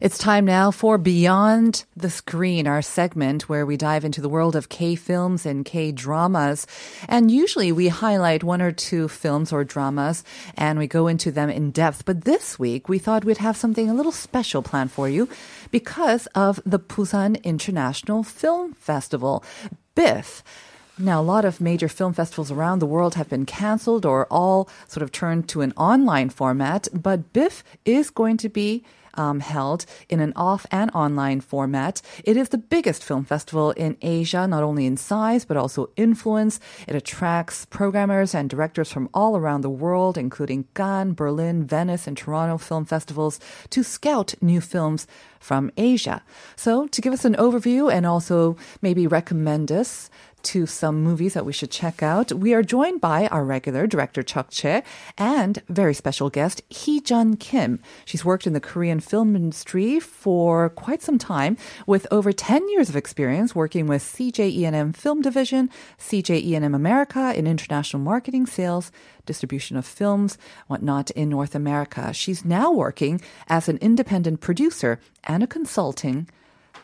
It's time now for Beyond the Screen, our segment where we dive into the world of K films and K dramas. And usually we highlight one or two films or dramas and we go into them in depth. But this week we thought we'd have something a little special planned for you because of the Busan International Film Festival. BIFF. Now, a lot of major film festivals around the world have been canceled or all sort of turned to an online format, but BIFF is going to be um, held in an off and online format. It is the biggest film festival in Asia, not only in size, but also influence. It attracts programmers and directors from all around the world, including Cannes, Berlin, Venice, and Toronto film festivals, to scout new films from Asia. So, to give us an overview and also maybe recommend us to some movies that we should check out. We are joined by our regular director Chuck Che and very special guest Hee Jun Kim. She's worked in the Korean film industry for quite some time with over 10 years of experience working with CJENM Film Division, CJENM America in international marketing, sales, distribution of films, whatnot in North America. She's now working as an independent producer and a consulting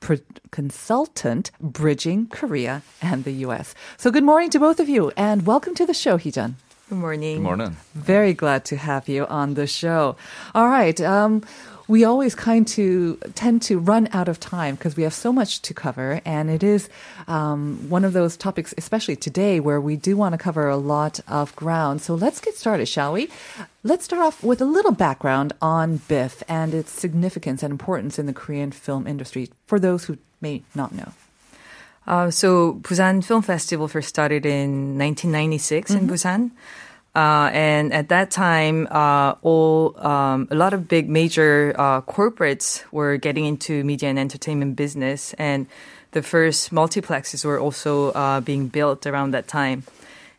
pro- consultant bridging Korea and the US. So good morning to both of you and welcome to the show, Heejun. Good morning. Good morning. Very glad to have you on the show. All right. Um, we always kind to tend to run out of time because we have so much to cover, and it is um, one of those topics, especially today, where we do want to cover a lot of ground. So let's get started, shall we? Let's start off with a little background on BIFF and its significance and importance in the Korean film industry for those who may not know. Uh, so Busan Film Festival first started in 1996 in Busan. Uh, and at that time, uh, all um, a lot of big major uh, corporates were getting into media and entertainment business, and the first multiplexes were also uh, being built around that time.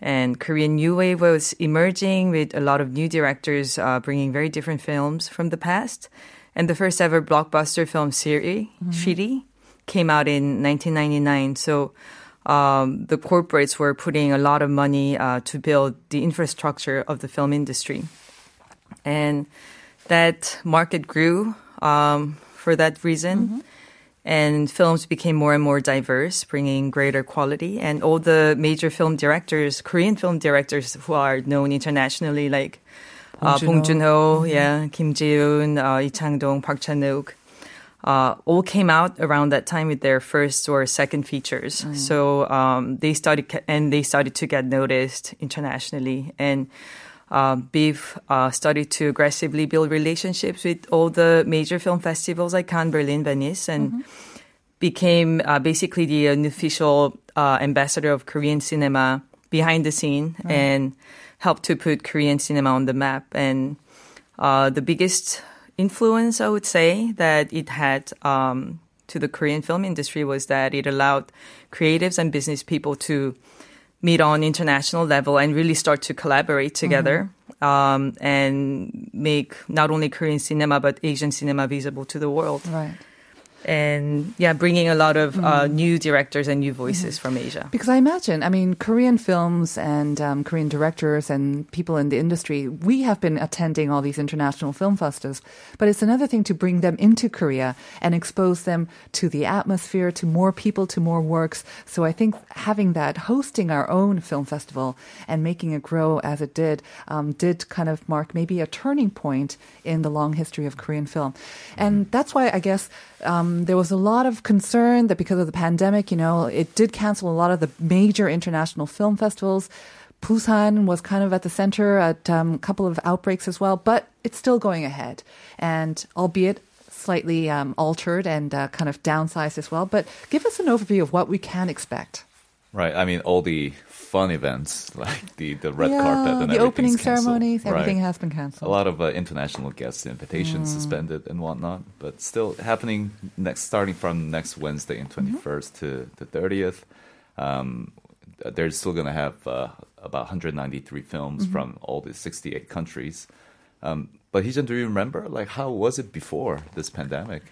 And Korean New Wave was emerging with a lot of new directors uh, bringing very different films from the past. And the first ever blockbuster film series, Shiri, came out in 1999. So um, the corporates were putting a lot of money uh, to build the infrastructure of the film industry. And that market grew um, for that reason. And films became more and more diverse, bringing greater quality. And all the major film directors, Korean film directors who are known internationally, like uh, Bong Bong Joon-ho. Joon-ho, yeah, Kim Jee-woon, uh, Lee Chang-dong, Park Chan-wook, uh, all came out around that time with their first or second features. So um, they started and they started to get noticed internationally. And uh, BIFF uh, started to aggressively build relationships with all the major film festivals like Cannes, Berlin, Venice, and became uh, basically the unofficial uh, ambassador of Korean cinema behind the scene and helped to put Korean cinema on the map. And uh, the biggest influence, I would say, that it had um, to the Korean film industry was that it allowed creatives and business people to meet on international level and really start to collaborate together um, and make not only Korean cinema but Asian cinema visible to the world. Right. And yeah, bringing a lot of uh, new directors and new voices from Asia. Because I imagine, I mean, Korean films and um, Korean directors and people in the industry, we have been attending all these international film festivals, but it's another thing to bring them into Korea and expose them to the atmosphere, to more people, to more works. So I think having that, hosting our own film festival and making it grow as it did, um, did kind of mark maybe a turning point in the long history of Korean film. And that's why I guess um, there was a lot of concern that because of the pandemic, you know, it did cancel a lot of the major international film festivals. Busan was kind of at the center at um, a couple of outbreaks as well, but it's still going ahead. And albeit slightly um, altered and uh, kind of downsized as well. But give us an overview of what we can expect. Right. I mean, all the fun events like the the red yeah, carpet and the opening everything's canceled. ceremonies, everything Right. has been canceled. a lot of uh, international guest invitations Mm. suspended and whatnot, but still happening next, starting from next Wednesday, in Mm-hmm. 21st to the 30th. Um, they're still going to have uh, about 193 films Mm-hmm. from all the 68 countries. Um, but Heejun, do you remember like how was it before this pandemic?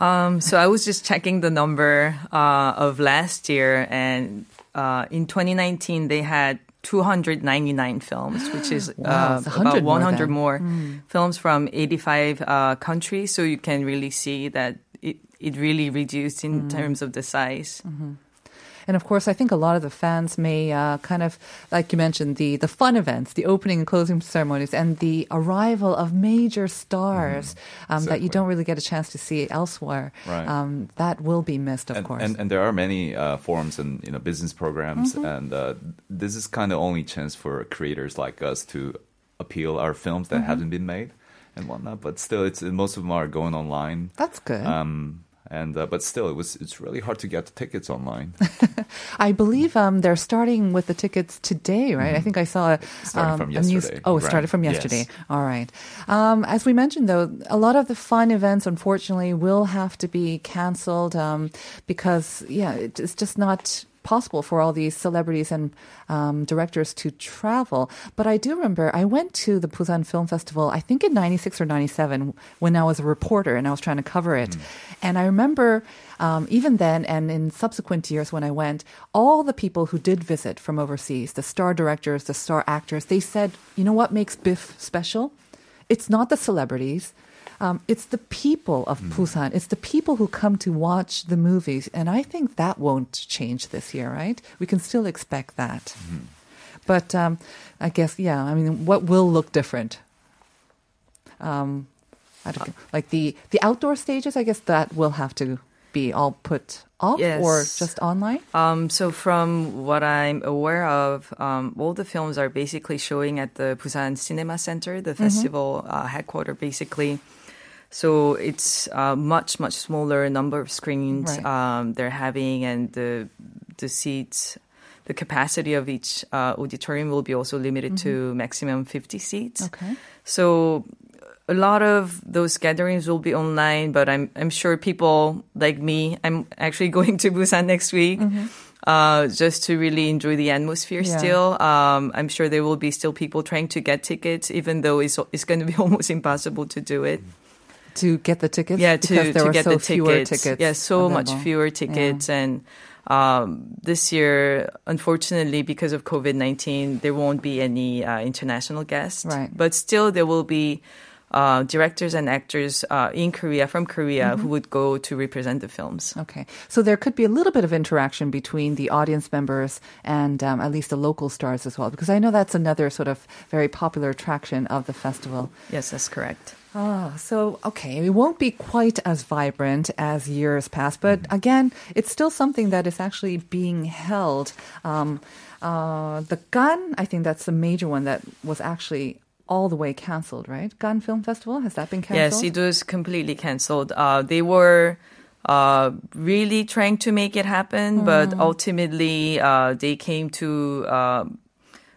Um, so I was just checking the number uh, of last year, and uh, in 2019 they had 299 films, which is Wow, uh, it's 100 about more 100 then. more Mm. films from 85 uh, countries. So you can really see that it, it really reduced in Mm. terms of the size. And of course, I think a lot of the fans may uh, kind of, like you mentioned, the the fun events, the opening and closing ceremonies, and the arrival of major stars um, that you don't really get a chance to see elsewhere. Right. Um, that will be missed, of and, course. and and there are many uh, forums and you know business programs, Mm-hmm. and uh, this is kind of only chance for creators like us to appeal our films that Mm-hmm. haven't been made and whatnot. But still, it's most of them are going online. That's good. Um, and uh, but still, it was it's really hard to get the tickets online. I believe um, they're starting with the tickets today, right? I think I saw a, Mm-hmm. Starting um, from a news. yesterday, Oh, it right. started from Yes. yesterday. All right. Um, as we mentioned, though, a lot of the fun events, unfortunately, will have to be canceled um, because, yeah, it's just not possible for all these celebrities and um, directors to travel. But I do remember I went to the Busan Film Festival, I think in 96 or 97, when I was a reporter and I was trying to cover it. And I remember um, even then and in subsequent years when I went, all the people who did visit from overseas, the star directors, the star actors, they said, you know what makes Biff special? It's not the celebrities. Um, it's the people of Busan. It's the people who come to watch the movies. And I think that won't change this year, right? We can still expect that. But um, I guess, yeah, I mean, what will look different? Um, I don't, like the, the outdoor stages, I guess that will have to be all put off or just online. Um, so from what I'm aware of, um, all the films are basically showing at the Busan Cinema Center, the festival uh, headquarter, basically. So it's a much much smaller number of screens Right. um, they're having, and the the seats, the capacity of each uh, auditorium will be also limited to maximum 50 seats. Okay. So a lot of those gatherings will be online, but I'm I'm sure people like me, I'm actually going to Busan next week. Uh, just to really enjoy the atmosphere Yeah. still. Um, I'm sure there will be still people trying to get tickets, even though it's, it's going to be almost impossible to do it. To get the tickets? Yeah, because to, there to were get so the fewer tickets. tickets. Yeah, so much fewer tickets. And um, this year, unfortunately, because of COVID 19, there won't be any uh, international guests. Right. But still, there will be uh, directors and actors uh, in Korea, from Korea, Mm-hmm. who would go to represent the films. Okay. So there could be a little bit of interaction between the audience members and um, at least the local stars as well, because I know that's another sort of very popular attraction of the festival. Yes, that's correct. Ah, so okay, it won't be quite as vibrant as years past, but again, it's still something that is actually being held. Um, uh, the Cannes, I think that's a major one that was actually all the way canceled, right? Cannes Film Festival has that been canceled? Yes, it was completely canceled. Uh, they were uh, really trying to make it happen, but Mm. ultimately uh, they came to uh,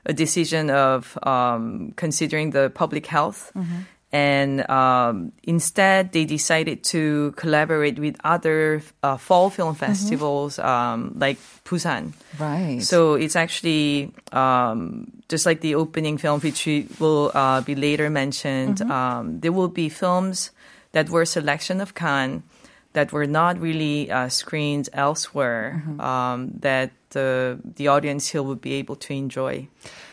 a decision of um, considering the public health. Mm-hmm. And um, instead, they decided to collaborate with other uh, fall film festivals um, like Busan. Mm-hmm. Right. So it's actually um, just like the opening film, which we will uh, be later mentioned. Mm-hmm. Um, there will be films that were selection of Cannes that were not really uh, screened elsewhere Mm-hmm. um, that the the audience here would be able to enjoy.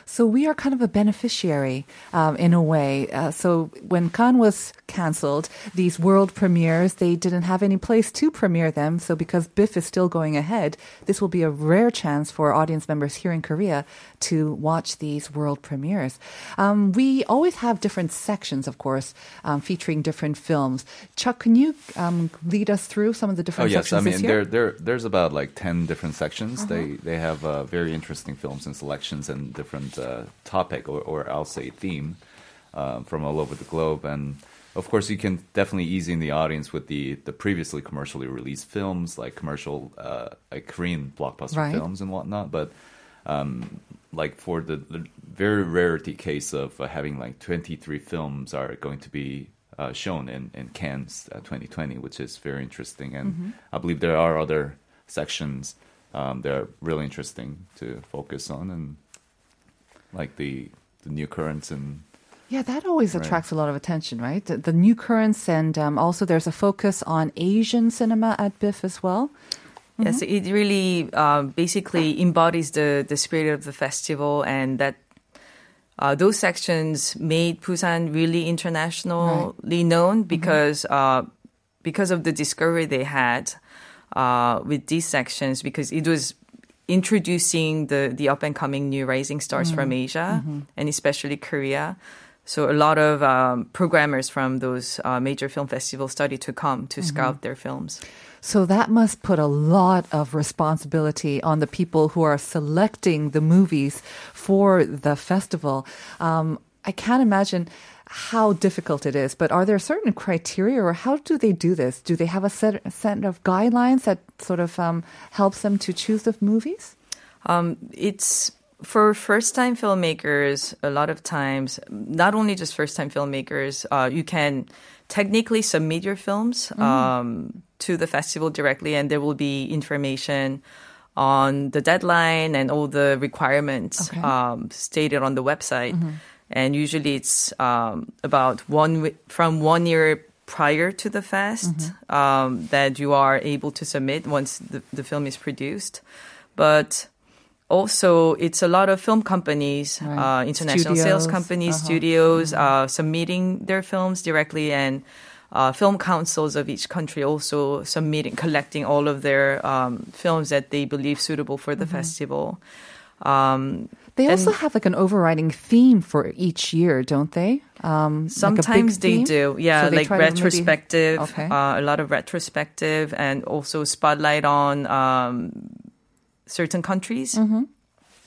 So we are kind of a beneficiary um, in a way. Uh, so when Cannes was canceled, these world premieres, they didn't have any place to premiere them. So because Biff is still going ahead, this will be a rare chance for audience members here in Korea to watch these world premieres. Um, we always have different sections, of course, um, featuring different films. Chuck, can you um, lead us through some of the different sections? Oh yes, I mean? Uh-huh. there there there's about like ten different sections. They they have uh, very interesting films and selections and different uh, topic or, or I'll say theme uh, from all over the globe. And of course, you can definitely ease in the audience with the the previously commercially released films, like commercial, uh, like Korean blockbuster Right. films and whatnot. But um, like for the, the very rarity case of uh, having like 23 films are going to be uh, shown in in Cannes uh, 2020, which is very interesting, and Mm-hmm. I believe there are other sections um, that are really interesting to focus on, and like the the new currents and Yeah, that always Right. attracts a lot of attention, right? The, the new currents, and um, also there's a focus on Asian cinema at BIFF as well. Yes, it really uh, basically embodies the, the spirit of the festival, and that uh, those sections made Busan really internationally known because uh, because of the discovery they had uh, with these sections, because it was introducing the the up and coming new rising stars from Asia and especially Korea. So a lot of um, programmers from those uh, major film festivals started to come to scout their films. So that must put a lot of responsibility on the people who are selecting the movies for the festival. Um, I can't imagine how difficult it is, but are there certain criteria or how do they do this? Do they have a set, a set of guidelines that sort of um, helps them to choose the movies? Um, it's for first time filmmakers, a lot of times, not only just first time filmmakers, uh, you can technically submit your films um, to the festival directly, and there will be information on the deadline and all the requirements Okay. um, stated on the website. And usually it's um, about one from one year prior to the fest um, that you are able to submit once the, the film is produced. But also, it's a lot of film companies, Right. uh, international sales companies, uh-huh. studios, uh, submitting their films directly, and uh, film councils of each country also submitting, collecting all of their um, films that they believe suitable for the Mm-hmm. festival. Um, They also have like an overriding theme for each year, don't they? Um, like Sometimes they theme? do, yeah, So like to maybe- retrospective, Okay. uh, a lot of retrospective, and also spotlight on um, certain countries. Mm-hmm.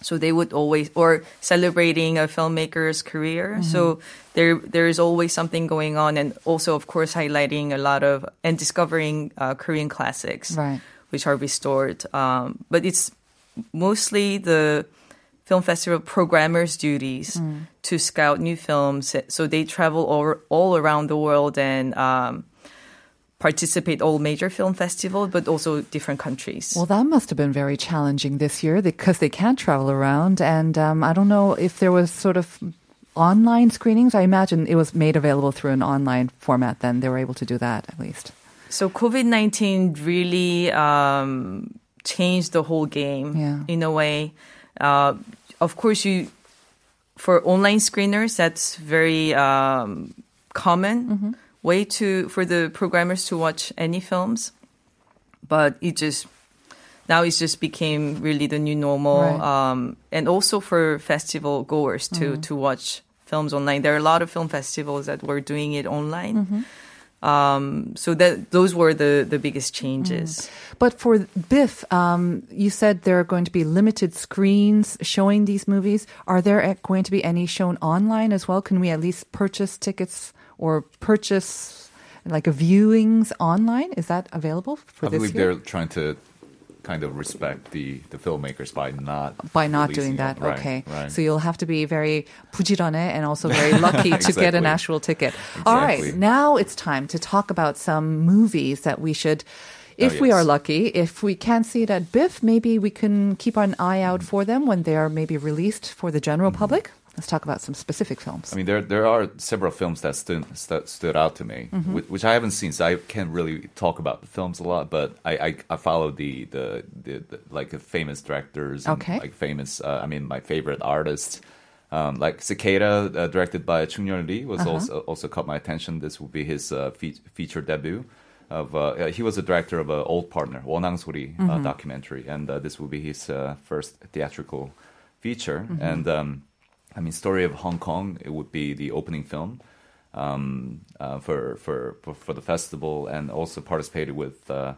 So they would always, or celebrating a filmmaker's career. Mm-hmm. So there, there is always something going on, and also, of course, highlighting a lot of and discovering uh, Korean classics, Right. which are restored. Um, but it's mostly the film festival programmers' duties Mm. to scout new films. So they travel all, all around the world and um, participate all major film festivals, but also different countries. Well, that must have been very challenging this year because they can't travel around. And um, I don't know if there was sort of online screenings. I imagine it was made available through an online format. Then they were able to do that at least. So COVID nineteen really um, changed the whole game Yeah. in a way. Uh, of course, you for online screeners that's very um, common way to for the programmers to watch any films, but it just now it just became really the new normal, Right. um, and also for festival goers to to watch films online. There are a lot of film festivals that were doing it online. Um, so that those were the the biggest changes. But for Biff, um, you said there are going to be limited screens showing these movies. Are there going to be any shown online as well? Can we at least purchase tickets or purchase like viewings online? Is that available for I this believe year? they're trying to kind of respect the, the filmmakers by not by not releasing doing that. it. Right, okay. right. So you'll have to be very 부지런해 and also very lucky to get an Exactly. actual ticket. All right. Exactly. Now it's time to talk about some movies that we should if Oh, we are yes. lucky, if we can't see it at BIF, maybe we can keep an eye out for them when they are maybe released for the general Mm-hmm. public. Let's talk about some specific films. I mean, there there are several films that stood st- stood out to me, mm-hmm. which, which, I haven't seen, so I can't really talk about the films a lot. But I I, I follow the, the, the the like famous directors, okay, like famous. Uh, I mean, my favorite artists. Um, like Cicada, uh, directed by Chung Yun Lee, was uh-huh. also also caught my attention. This will be his uh, fe- feature debut. Of uh, he was a director of an old partner, Wonangsori uh, mm-hmm. documentary, and uh, this will be his uh, first theatrical feature. Mm-hmm. And um, I mean, story of Hong Kong. It would be the opening film um, uh, for, for for for the festival, and also participated with uh,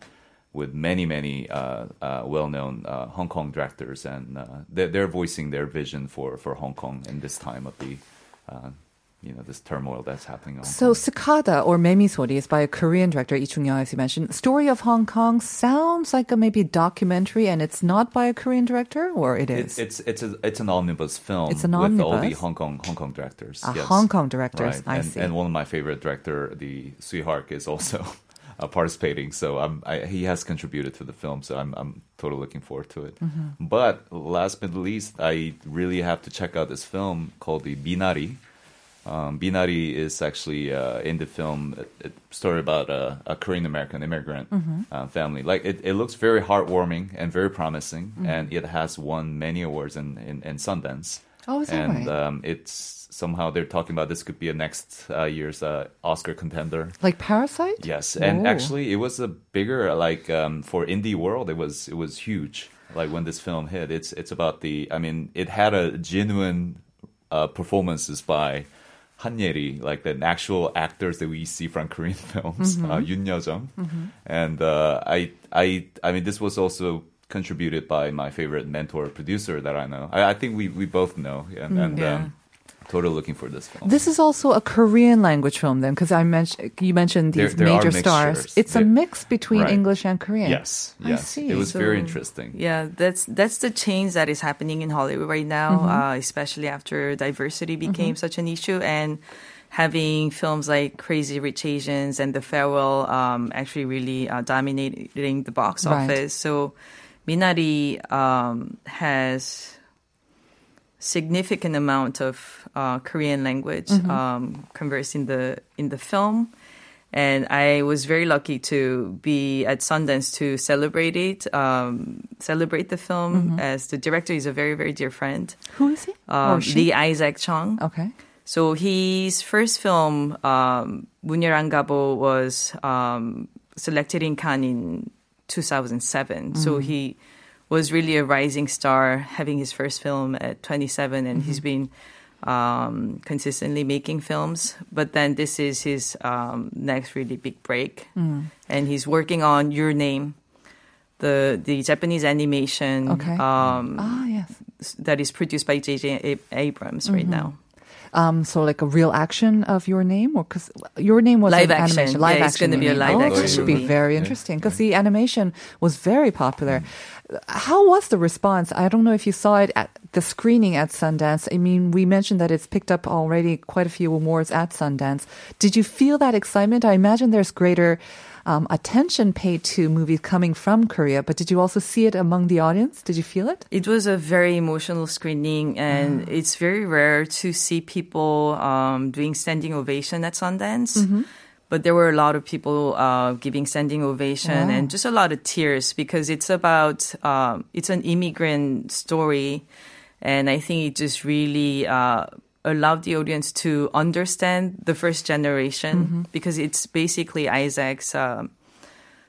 with many many uh, uh, well-known uh, Hong Kong directors, and uh, they're, they're voicing their vision for for Hong Kong in this time of the you know this turmoil that's happening. In So Kong. Cicada or Memisori is by a Korean director, Lee Chung-young, as you mentioned. Story of Hong Kong sounds like a maybe documentary, and it's not by a Korean director, or it is? It's it's it's a, it's an omnibus film. It's an omnibus with all the? Hong Kong Hong Kong directors. Ah, yes. Hong Kong directors, Right. I and, see. And one of my favorite director, the Tsui Hark, is also uh, participating. So I'm I, he has contributed to the film. So I'm I'm totally looking forward to it. Mm-hmm. But last but not least, I really have to check out this film called the Minari. Um, Minari is actually uh, in the film a, a story about a, a Korean American immigrant Mm-hmm. uh, family. Like it, it looks very heartwarming and very promising, Mm-hmm. and it has won many awards in, in, in Sundance. Oh, is that and right? um, it's somehow they're talking about this could be a next uh, year's uh, Oscar contender. like Parasite? Yes, and Oh. actually, it was a bigger like um, for indie world. It was it was huge. Like when this film hit, it's it's about the. I mean, it had a genuine uh, performances by Han Yeri, like the actual actors that we see from Korean films, Mm-hmm. uh, Yoon Yeo-jung, and uh, I I I mean, this was also contributed by my favorite mentor producer that I know. I, I think we we both know, and, and Yeah. um, totally looking for this film. This is also a Korean language film, then, because I mentioned you mentioned these there are major stars. mixtures. It's a mix between Right. English and Korean. yes, I see. it was very interesting. Yeah, that's that's the change that is happening in Hollywood right now, uh, especially after diversity became such an issue and having films like Crazy Rich Asians and The Farewell um, actually really uh, dominating the box Right. office. So Minari um, has significant amount of uh, Korean language um, conversed in the in the film. And I was very lucky to be at Sundance to celebrate it, um, celebrate the film, as the director is a very, very dear friend, Who is he? um, she? Lee Isaac Chung. Okay. So his first film, um, Gabo, was um, selected in Cannes in 2007. So he was really a rising star, having his first film at 27, and he's been um, consistently making films. But then this is his um, next really big break, and he's working on Your Name. The, the Japanese animation Okay. um, Ah, yes. that is produced by J.J. Ab- Abrams right now. Um, so like a real action of your name, or because your name was Live an action. animation, live Yeah, it's action. gonna be a live oh, action That should be movie. very interesting because the animation was very popular. How was the response? I don't know if you saw it at the screening at Sundance. I mean, we mentioned that it's picked up already quite a few awards at Sundance. Did you feel that excitement? I imagine there's greater um, attention paid to movies coming from Korea, but did you also see it among the audience? Did you feel it? It was a very emotional screening, and it's very rare to see people um, doing standing ovation at Sundance. But there were a lot of people uh, giving standing ovation and just a lot of tears because it's about um, it's an immigrant story, and I think it just really uh, allowed the audience to understand the first generation because it's basically Isaac's um,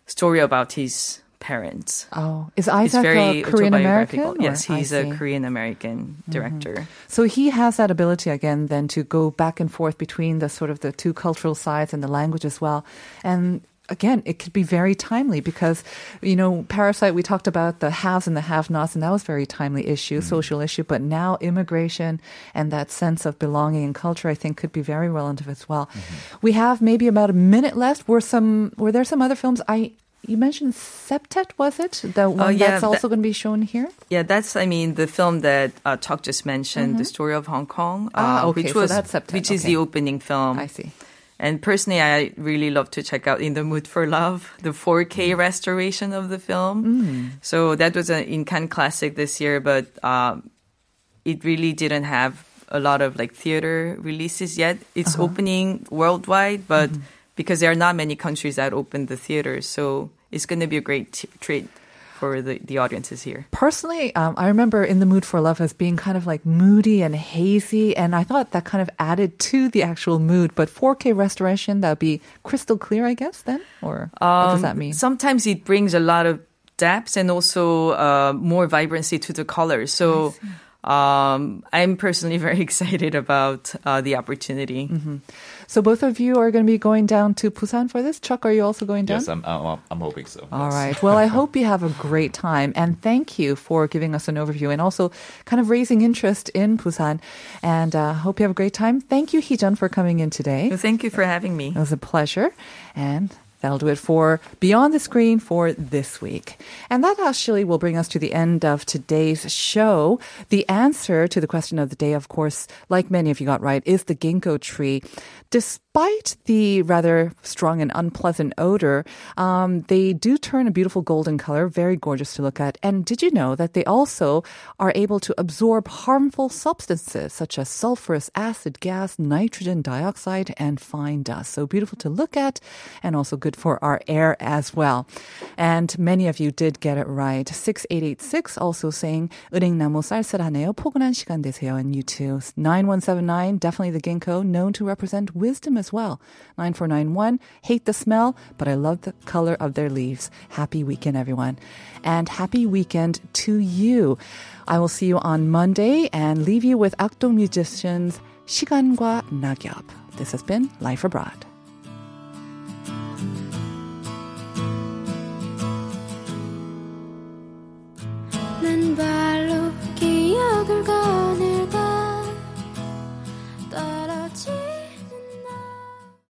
story about his parents Oh, is Isaac a Korean American? Yes, he's a Korean. Korean American director. So he has that ability again then to go back and forth between the sort of the two cultural sides and the language as well. And again, it could be very timely because, you know, Parasite, we talked about the haves and the have-nots, and that was a very timely issue, social issue. But now immigration and that sense of belonging and culture, I think, could be very relative as well. We have maybe about a minute left. Were some, were there some other films? I, you mentioned Septet, was it? The one yeah, that's that- also going to be shown here? Yeah, that's I mean the film that uh, Talk just mentioned, the story of Hong Kong, uh, Ah, okay, which so was that's Septet, which is the opening film. I see. And personally, I really love to check out In the Mood for Love, the 4K mm. restoration of the film. Mm. So that was an in Cannes classic this year, but um, it really didn't have a lot of like theater releases yet. It's uh-huh. opening worldwide, but mm-hmm. because there are not many countries that open the theaters, so it's going to be a great t- treat for the, the audiences here. Personally, um, I remember In the Mood for Love as being kind of like moody and hazy, and I thought that kind of added to the actual mood. But 4K restoration, that would be crystal clear, I guess, then? Or what does that Um, mean? Sometimes it brings a lot of depth and also uh, more vibrancy to the colors. So um, I'm personally very excited about uh, the opportunity. So both of you are going to be going down to Busan for this. Chuck, are you also going down? Yes, I'm, I'm, I'm hoping so. All yes. right. Well, I hope you have a great time. And thank you for giving us an overview and also kind of raising interest in Busan. And uh, hope you have a great time. Thank you, Heejun, for coming in today. So thank you for having me. It was a pleasure. And that'll do it for Beyond the Screen for this week. And that actually will bring us to the end of today's show. The answer to the question of the day, of course, like many of you got right, is the ginkgo tree. Despite the rather strong and unpleasant odor, um, they do turn a beautiful golden color, very gorgeous to look at. And did you know that they also are able to absorb harmful substances such as sulfurous acid gas, nitrogen dioxide, and fine dust? So beautiful to look at and also good for our air as well. And many of you did get it right. 6886 also saying 은행나무 쌀쌀하네요. 포근한 시간 되세요. And you too. 9179, definitely the ginkgo, known to represent wisdom as well. 9491, hate the smell, but I love the color of their leaves. Happy weekend, everyone. And happy weekend to you. I will see you on Monday and leave you with Akdong musicians 시간과 낙엽. This has been Life Abroad. 난 발로 기억을 거닐다